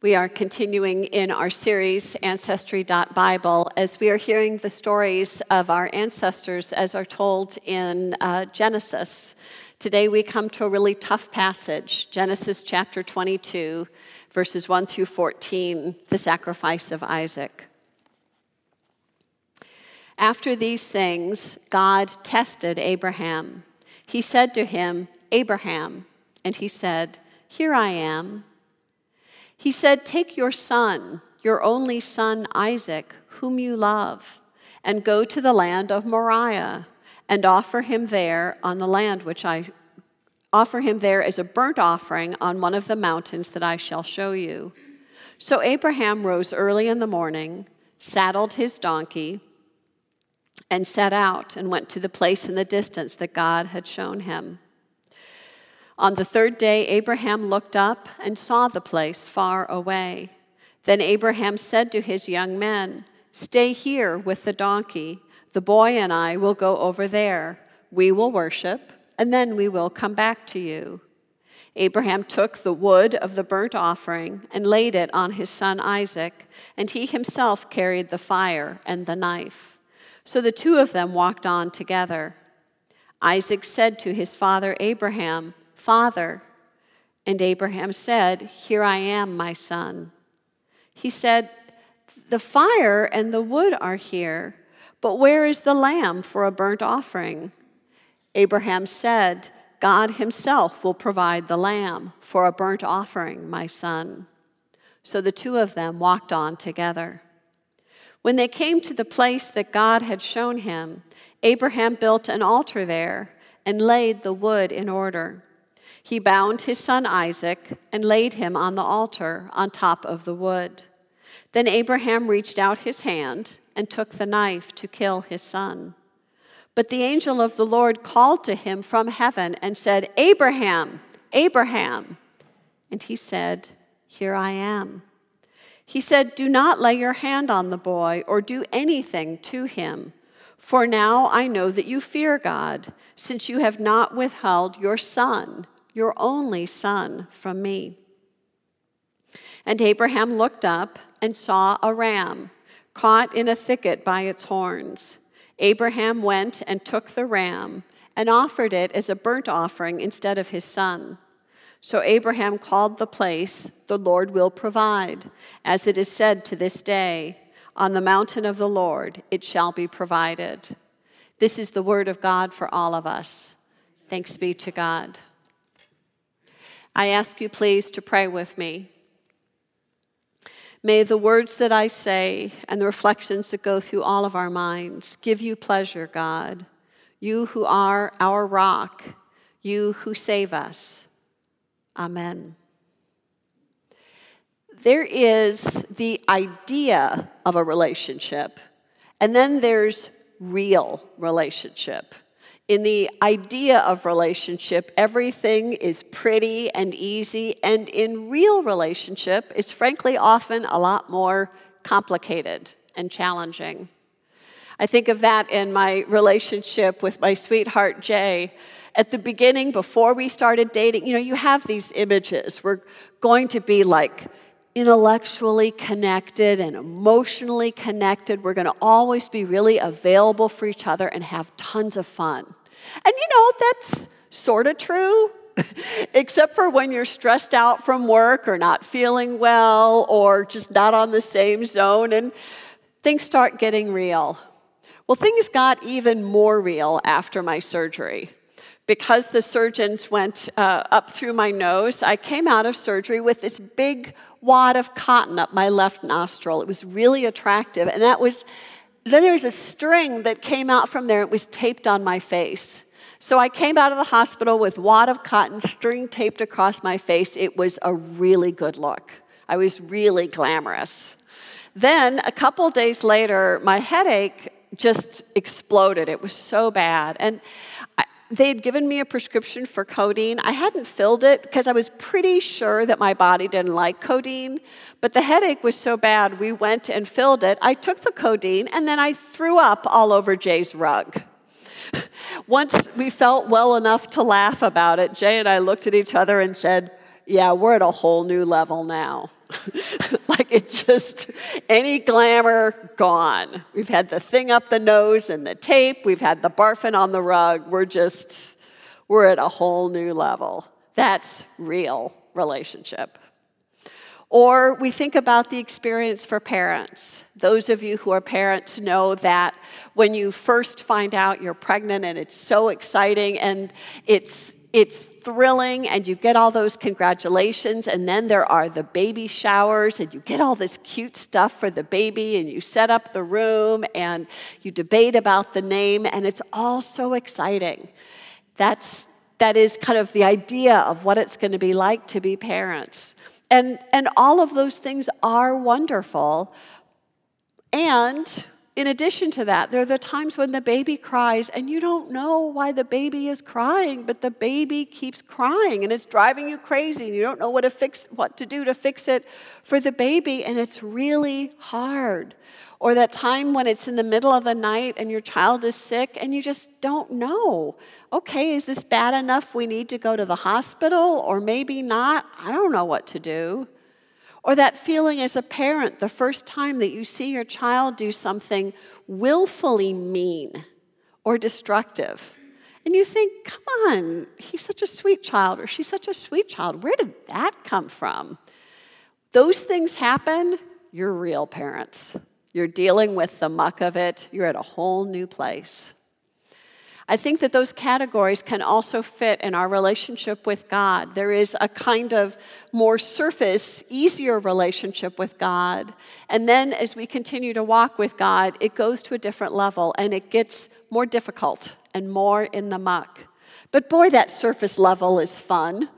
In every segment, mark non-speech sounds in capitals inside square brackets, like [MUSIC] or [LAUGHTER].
We are continuing in our series, Ancestry.Bible, as we are hearing the stories of our ancestors as are told in uh, Genesis. Today we come to a really tough passage, Genesis chapter 22, verses 1 through 14, the sacrifice of Isaac. After these things, God tested Abraham. He said to him, Abraham, and he said, Here I am. He said, Take your son, your only son Isaac, whom you love, and go to the land of Moriah and offer him there on the land which I offer him there as a burnt offering on one of the mountains that I shall show you. So Abraham rose early in the morning, saddled his donkey, and set out and went to the place in the distance that God had shown him. On the third day, Abraham looked up and saw the place far away. Then Abraham said to his young men, Stay here with the donkey. The boy and I will go over there. We will worship, and then we will come back to you. Abraham took the wood of the burnt offering and laid it on his son Isaac, and he himself carried the fire and the knife. So the two of them walked on together. Isaac said to his father Abraham, Father. And Abraham said, Here I am, my son. He said, The fire and the wood are here, but where is the lamb for a burnt offering? Abraham said, God himself will provide the lamb for a burnt offering, my son. So the two of them walked on together. When they came to the place that God had shown him, Abraham built an altar there and laid the wood in order. He bound his son Isaac and laid him on the altar on top of the wood. Then Abraham reached out his hand and took the knife to kill his son. But the angel of the Lord called to him from heaven and said, Abraham, Abraham. And he said, Here I am. He said, Do not lay your hand on the boy or do anything to him. For now I know that you fear God, since you have not withheld your son your only son, from me. And Abraham looked up and saw a ram caught in a thicket by its horns. Abraham went and took the ram and offered it as a burnt offering instead of his son. So Abraham called the place, The Lord will provide, as it is said to this day, On the mountain of the Lord it shall be provided. This is the word of God for all of us. Thanks be to God. I ask you, please, to pray with me. May the words that I say and the reflections that go through all of our minds give you pleasure, God. You who are our rock, you who save us. Amen. There is the idea of a relationship, and then there's real relationship in the idea of relationship, everything is pretty and easy. And in real relationship, it's frankly often a lot more complicated and challenging. I think of that in my relationship with my sweetheart, Jay. At the beginning, before we started dating, you know, you have these images. We're going to be like intellectually connected and emotionally connected. We're going to always be really available for each other and have tons of fun. And you know, that's sort of true, [LAUGHS] except for when you're stressed out from work or not feeling well or just not on the same zone and things start getting real. Well, things got even more real after my surgery. Because the surgeons went uh, up through my nose, I came out of surgery with this big wad of cotton up my left nostril. It was really attractive, and that was then there was a string that came out from there. It was taped on my face. So I came out of the hospital with wad of cotton string taped across my face. It was a really good look. I was really glamorous. Then a couple days later, my headache just exploded. It was so bad. And I, they had given me a prescription for codeine. I hadn't filled it because I was pretty sure that my body didn't like codeine, but the headache was so bad, we went and filled it. I took the codeine and then I threw up all over Jay's rug. [LAUGHS] Once we felt well enough to laugh about it, Jay and I looked at each other and said, yeah, we're at a whole new level now. [LAUGHS] like it just, any glamour gone. We've had the thing up the nose and the tape, we've had the barfing on the rug. We're just, we're at a whole new level. That's real relationship. Or we think about the experience for parents. Those of you who are parents know that when you first find out you're pregnant and it's so exciting and it's it's thrilling and you get all those congratulations and then there are the baby showers and you get all this cute stuff for the baby and you set up the room and you debate about the name and it's all so exciting. That's that is kind of the idea of what it's going to be like to be parents. And and all of those things are wonderful. And in addition to that, there are the times when the baby cries and you don't know why the baby is crying, but the baby keeps crying and it's driving you crazy and you don't know what to fix what to do to fix it for the baby and it's really hard. Or that time when it's in the middle of the night and your child is sick and you just don't know. Okay, is this bad enough we need to go to the hospital or maybe not? I don't know what to do. Or that feeling as a parent the first time that you see your child do something willfully mean or destructive. And you think, come on, he's such a sweet child or she's such a sweet child. Where did that come from? Those things happen, you're real parents. You're dealing with the muck of it, you're at a whole new place. I think that those categories can also fit in our relationship with God. There is a kind of more surface, easier relationship with God. And then as we continue to walk with God, it goes to a different level and it gets more difficult and more in the muck. But boy, that surface level is fun.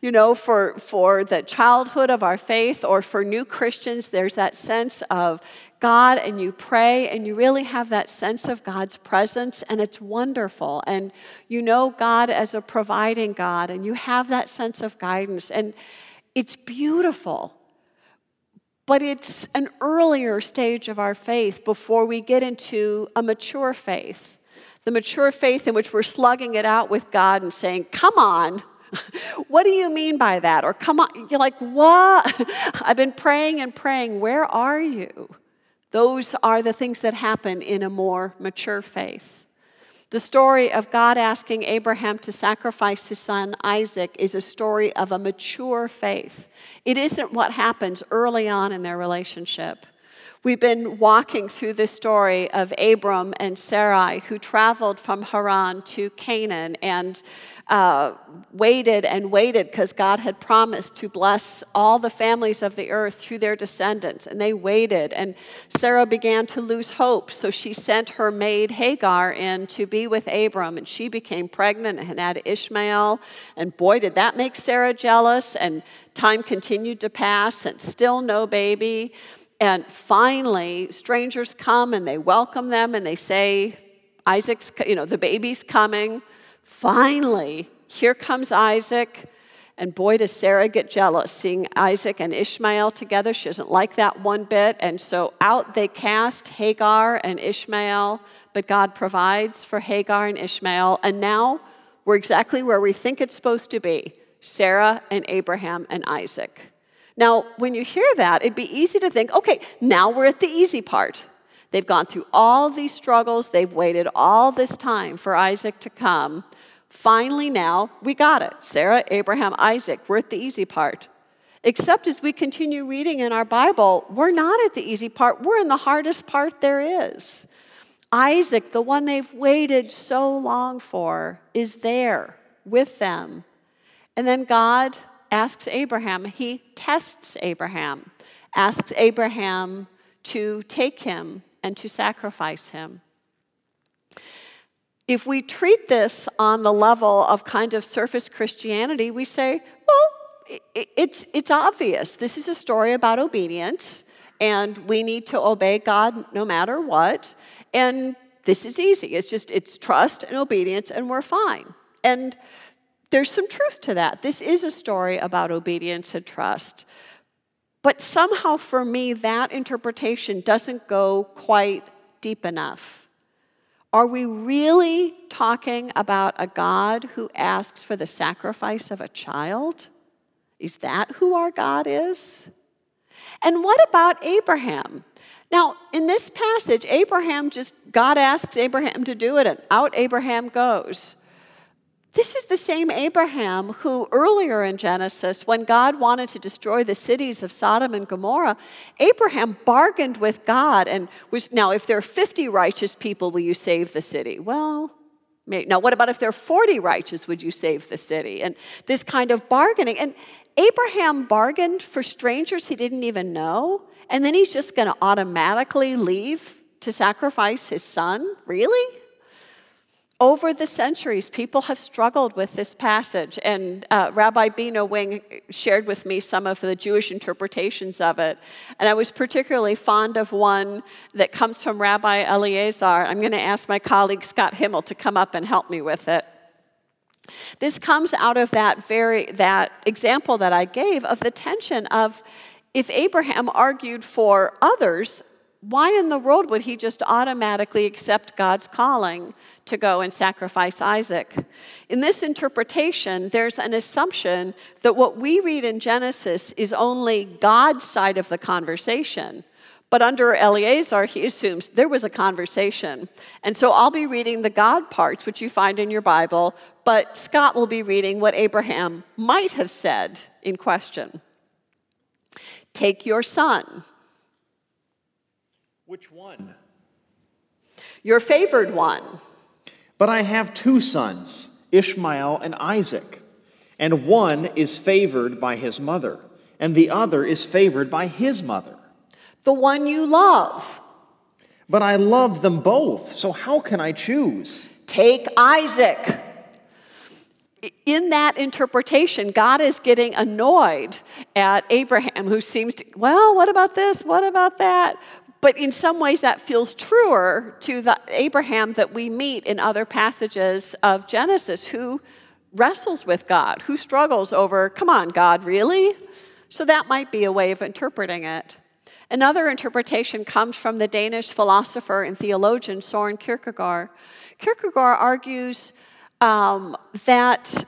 You know, for, for the childhood of our faith or for new Christians, there's that sense of God and you pray and you really have that sense of God's presence and it's wonderful. And you know God as a providing God and you have that sense of guidance and it's beautiful. But it's an earlier stage of our faith before we get into a mature faith. The mature faith in which we're slugging it out with God and saying, Come on, [LAUGHS] what do you mean by that? Or come on, you're like, what? [LAUGHS] I've been praying and praying. Where are you? Those are the things that happen in a more mature faith. The story of God asking Abraham to sacrifice his son Isaac is a story of a mature faith. It isn't what happens early on in their relationship. We've been walking through the story of Abram and Sarai, who traveled from Haran to Canaan and uh, waited and waited because God had promised to bless all the families of the earth through their descendants. And they waited, and Sarah began to lose hope. So she sent her maid Hagar in to be with Abram, and she became pregnant and had Ishmael. And boy, did that make Sarah jealous. And time continued to pass, and still no baby. And finally, strangers come and they welcome them and they say, Isaac's, you know, the baby's coming. Finally, here comes Isaac. And boy, does Sarah get jealous seeing Isaac and Ishmael together. She doesn't like that one bit. And so out they cast Hagar and Ishmael, but God provides for Hagar and Ishmael. And now we're exactly where we think it's supposed to be Sarah and Abraham and Isaac. Now, when you hear that, it'd be easy to think, okay, now we're at the easy part. They've gone through all these struggles, they've waited all this time for Isaac to come. Finally, now we got it. Sarah, Abraham, Isaac, we're at the easy part. Except as we continue reading in our Bible, we're not at the easy part, we're in the hardest part there is. Isaac, the one they've waited so long for, is there with them. And then God asks Abraham, he tests Abraham, asks Abraham to take him and to sacrifice him. If we treat this on the level of kind of surface Christianity, we say, well, it's, it's obvious. This is a story about obedience, and we need to obey God no matter what. And this is easy. It's just, it's trust and obedience, and we're fine. And there's some truth to that. This is a story about obedience and trust. But somehow, for me, that interpretation doesn't go quite deep enough. Are we really talking about a God who asks for the sacrifice of a child? Is that who our God is? And what about Abraham? Now, in this passage, Abraham just, God asks Abraham to do it, and out Abraham goes. This is the same Abraham who, earlier in Genesis, when God wanted to destroy the cities of Sodom and Gomorrah, Abraham bargained with God and was, now, if there are 50 righteous people, will you save the city? Well, now, what about if there are 40 righteous? Would you save the city? And this kind of bargaining. And Abraham bargained for strangers he didn't even know, and then he's just going to automatically leave to sacrifice his son? Really? Over the centuries, people have struggled with this passage, and uh, Rabbi Bina Wing shared with me some of the Jewish interpretations of it. And I was particularly fond of one that comes from Rabbi Eliezer. I'm going to ask my colleague Scott Himmel to come up and help me with it. This comes out of that very that example that I gave of the tension of if Abraham argued for others why in the world would he just automatically accept God's calling to go and sacrifice Isaac? In this interpretation, there's an assumption that what we read in Genesis is only God's side of the conversation. But under Eliezer, he assumes there was a conversation. And so I'll be reading the God parts, which you find in your Bible, but Scott will be reading what Abraham might have said in question Take your son which one? Your favored one. But I have two sons, Ishmael and Isaac, and one is favored by his mother, and the other is favored by his mother. The one you love. But I love them both, so how can I choose? Take Isaac. In that interpretation, God is getting annoyed at Abraham, who seems to, well, what about this? What about that? But in some ways, that feels truer to the Abraham that we meet in other passages of Genesis, who wrestles with God, who struggles over, come on, God, really? So that might be a way of interpreting it. Another interpretation comes from the Danish philosopher and theologian Soren Kierkegaard. Kierkegaard argues um, that,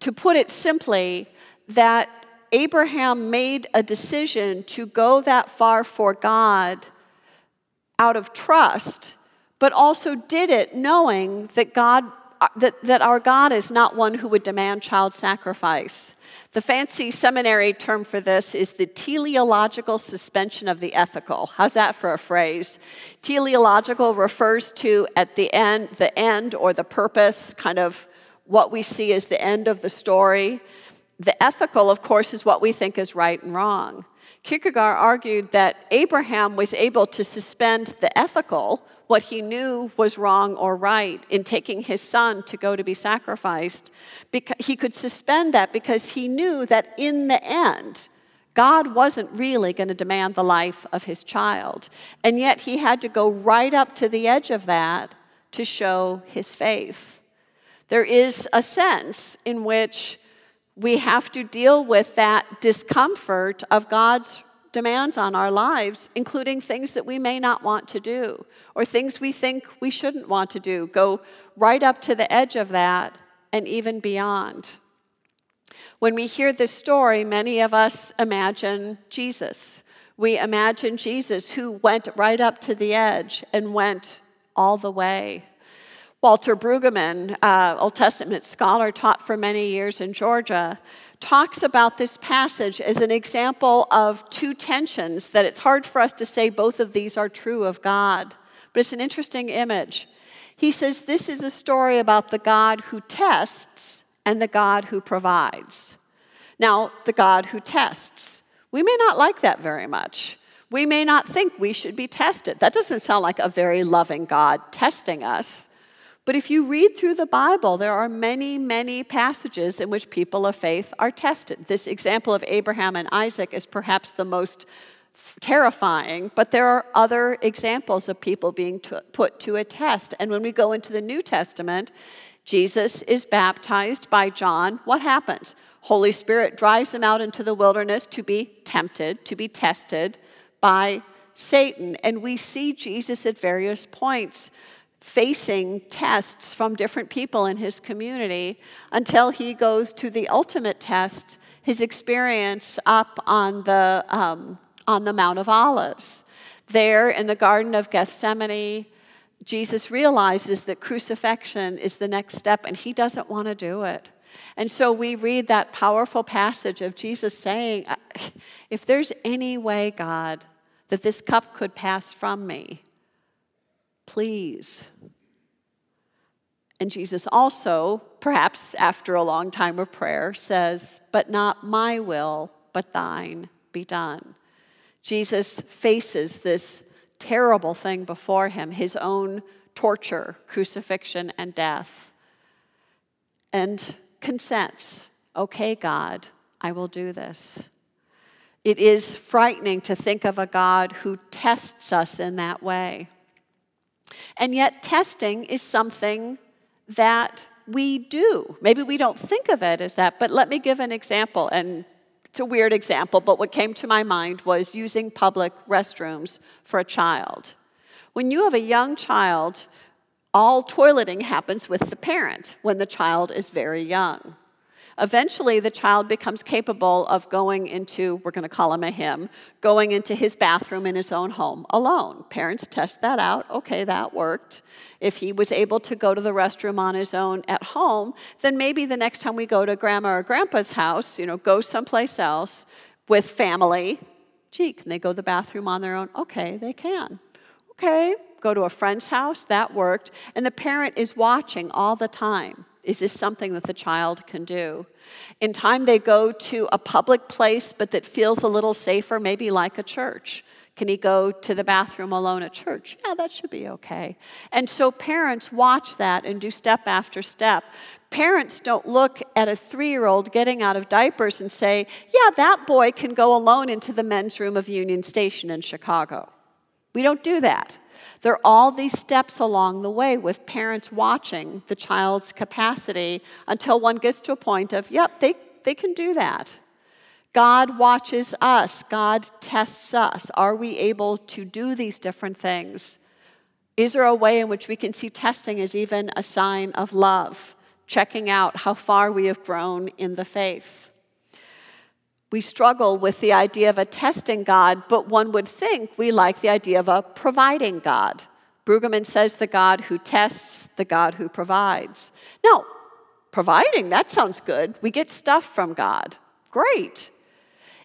to put it simply, that Abraham made a decision to go that far for God out of trust, but also did it knowing that God that, that our God is not one who would demand child sacrifice. The fancy seminary term for this is the teleological suspension of the ethical. How's that for a phrase? Teleological refers to at the end, the end or the purpose, kind of what we see as the end of the story. The ethical, of course, is what we think is right and wrong. Kierkegaard argued that Abraham was able to suspend the ethical, what he knew was wrong or right, in taking his son to go to be sacrificed. He could suspend that because he knew that in the end, God wasn't really going to demand the life of his child. And yet he had to go right up to the edge of that to show his faith. There is a sense in which we have to deal with that discomfort of God's demands on our lives, including things that we may not want to do or things we think we shouldn't want to do. Go right up to the edge of that and even beyond. When we hear this story, many of us imagine Jesus. We imagine Jesus who went right up to the edge and went all the way. Walter Brueggemann, uh, Old Testament scholar, taught for many years in Georgia, talks about this passage as an example of two tensions that it's hard for us to say both of these are true of God. But it's an interesting image. He says this is a story about the God who tests and the God who provides. Now, the God who tests, we may not like that very much. We may not think we should be tested. That doesn't sound like a very loving God testing us. But if you read through the Bible, there are many, many passages in which people of faith are tested. This example of Abraham and Isaac is perhaps the most terrifying, but there are other examples of people being put to a test. And when we go into the New Testament, Jesus is baptized by John. What happens? Holy Spirit drives him out into the wilderness to be tempted, to be tested by Satan. And we see Jesus at various points facing tests from different people in his community until he goes to the ultimate test his experience up on the, um, on the Mount of Olives. There in the Garden of Gethsemane, Jesus realizes that crucifixion is the next step and he doesn't want to do it. And so we read that powerful passage of Jesus saying, If there's any way, God, that this cup could pass from me, please. And Jesus also, perhaps after a long time of prayer, says, But not my will, but thine be done. Jesus faces this terrible thing before him his own torture, crucifixion, and death. And consents, okay, God, I will do this. It is frightening to think of a God who tests us in that way. And yet, testing is something that we do. Maybe we don't think of it as that, but let me give an example. And it's a weird example, but what came to my mind was using public restrooms for a child. When you have a young child all toileting happens with the parent when the child is very young. Eventually, the child becomes capable of going into, we're going to call him a him, going into his bathroom in his own home alone. Parents test that out. Okay, that worked. If he was able to go to the restroom on his own at home, then maybe the next time we go to grandma or grandpa's house, you know, go someplace else with family. Gee, can they go to the bathroom on their own? Okay, they can. Okay, go to a friend's house, that worked. And the parent is watching all the time. Is this something that the child can do? In time, they go to a public place, but that feels a little safer, maybe like a church. Can he go to the bathroom alone at church? Yeah, that should be okay. And so parents watch that and do step after step. Parents don't look at a three year old getting out of diapers and say, yeah, that boy can go alone into the men's room of Union Station in Chicago. We don't do that. There are all these steps along the way with parents watching the child's capacity until one gets to a point of, yep, they, they can do that. God watches us, God tests us. Are we able to do these different things? Is there a way in which we can see testing as even a sign of love, checking out how far we have grown in the faith? We struggle with the idea of a testing God, but one would think we like the idea of a providing God. Brueggemann says the God who tests, the God who provides. Now, providing, that sounds good. We get stuff from God. Great.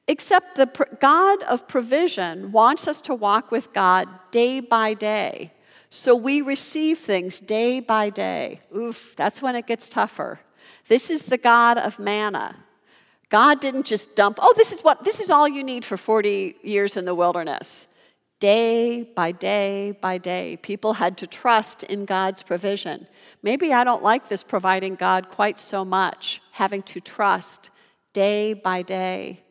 Except the God of provision wants us to walk with God day by day. So we receive things day by day. Oof, that's when it gets tougher. This is the God of manna. God didn't just dump, oh, this is what this is all you need for 40 years in the wilderness. Day by day by day, people had to trust in God's provision. Maybe I don't like this providing God quite so much, having to trust day by day.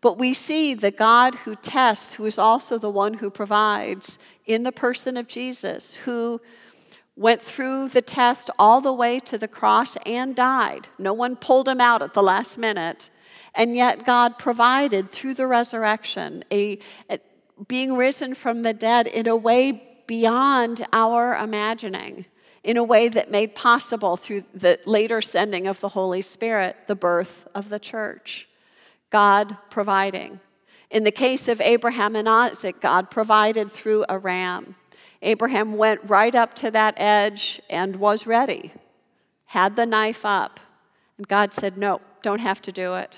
But we see the God who tests, who is also the one who provides, in the person of Jesus, who went through the test all the way to the cross and died. No one pulled him out at the last minute. And yet, God provided through the resurrection, a, a, being risen from the dead in a way beyond our imagining, in a way that made possible through the later sending of the Holy Spirit, the birth of the church. God providing. In the case of Abraham and Isaac, God provided through a ram. Abraham went right up to that edge and was ready, had the knife up. And God said, No, don't have to do it.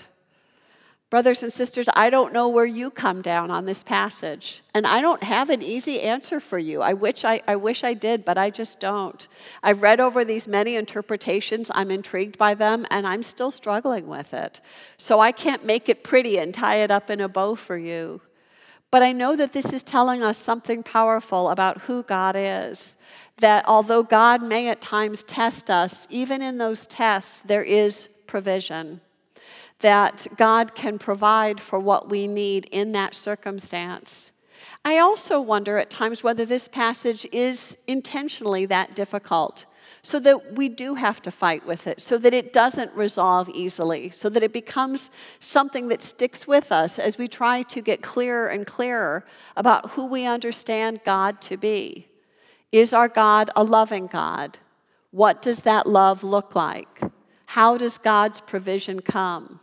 Brothers and sisters, I don't know where you come down on this passage, and I don't have an easy answer for you. I wish I, I wish I did, but I just don't. I've read over these many interpretations, I'm intrigued by them, and I'm still struggling with it. So I can't make it pretty and tie it up in a bow for you. But I know that this is telling us something powerful about who God is. That although God may at times test us, even in those tests, there is provision that God can provide for what we need in that circumstance. I also wonder at times whether this passage is intentionally that difficult, so that we do have to fight with it, so that it doesn't resolve easily, so that it becomes something that sticks with us as we try to get clearer and clearer about who we understand God to be. Is our God a loving God? What does that love look like? How does God's provision come?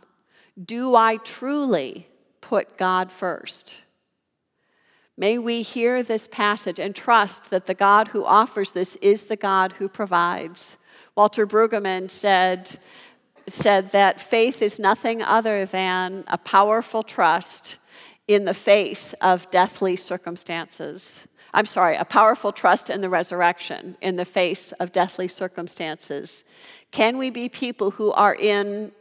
Do I truly put God first? May we hear this passage and trust that the God who offers this is the God who provides. Walter Brueggemann said, said that faith is nothing other than a powerful trust in the face of deathly circumstances. I'm sorry, a powerful trust in the resurrection in the face of deathly circumstances. Can we be people who are in,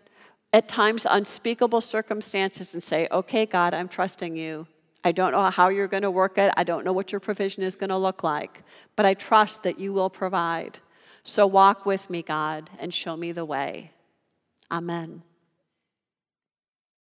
at times, unspeakable circumstances and say, okay, God, I'm trusting you. I don't know how you're going to work it. I don't know what your provision is going to look like, but I trust that you will provide. So walk with me, God, and show me the way. Amen.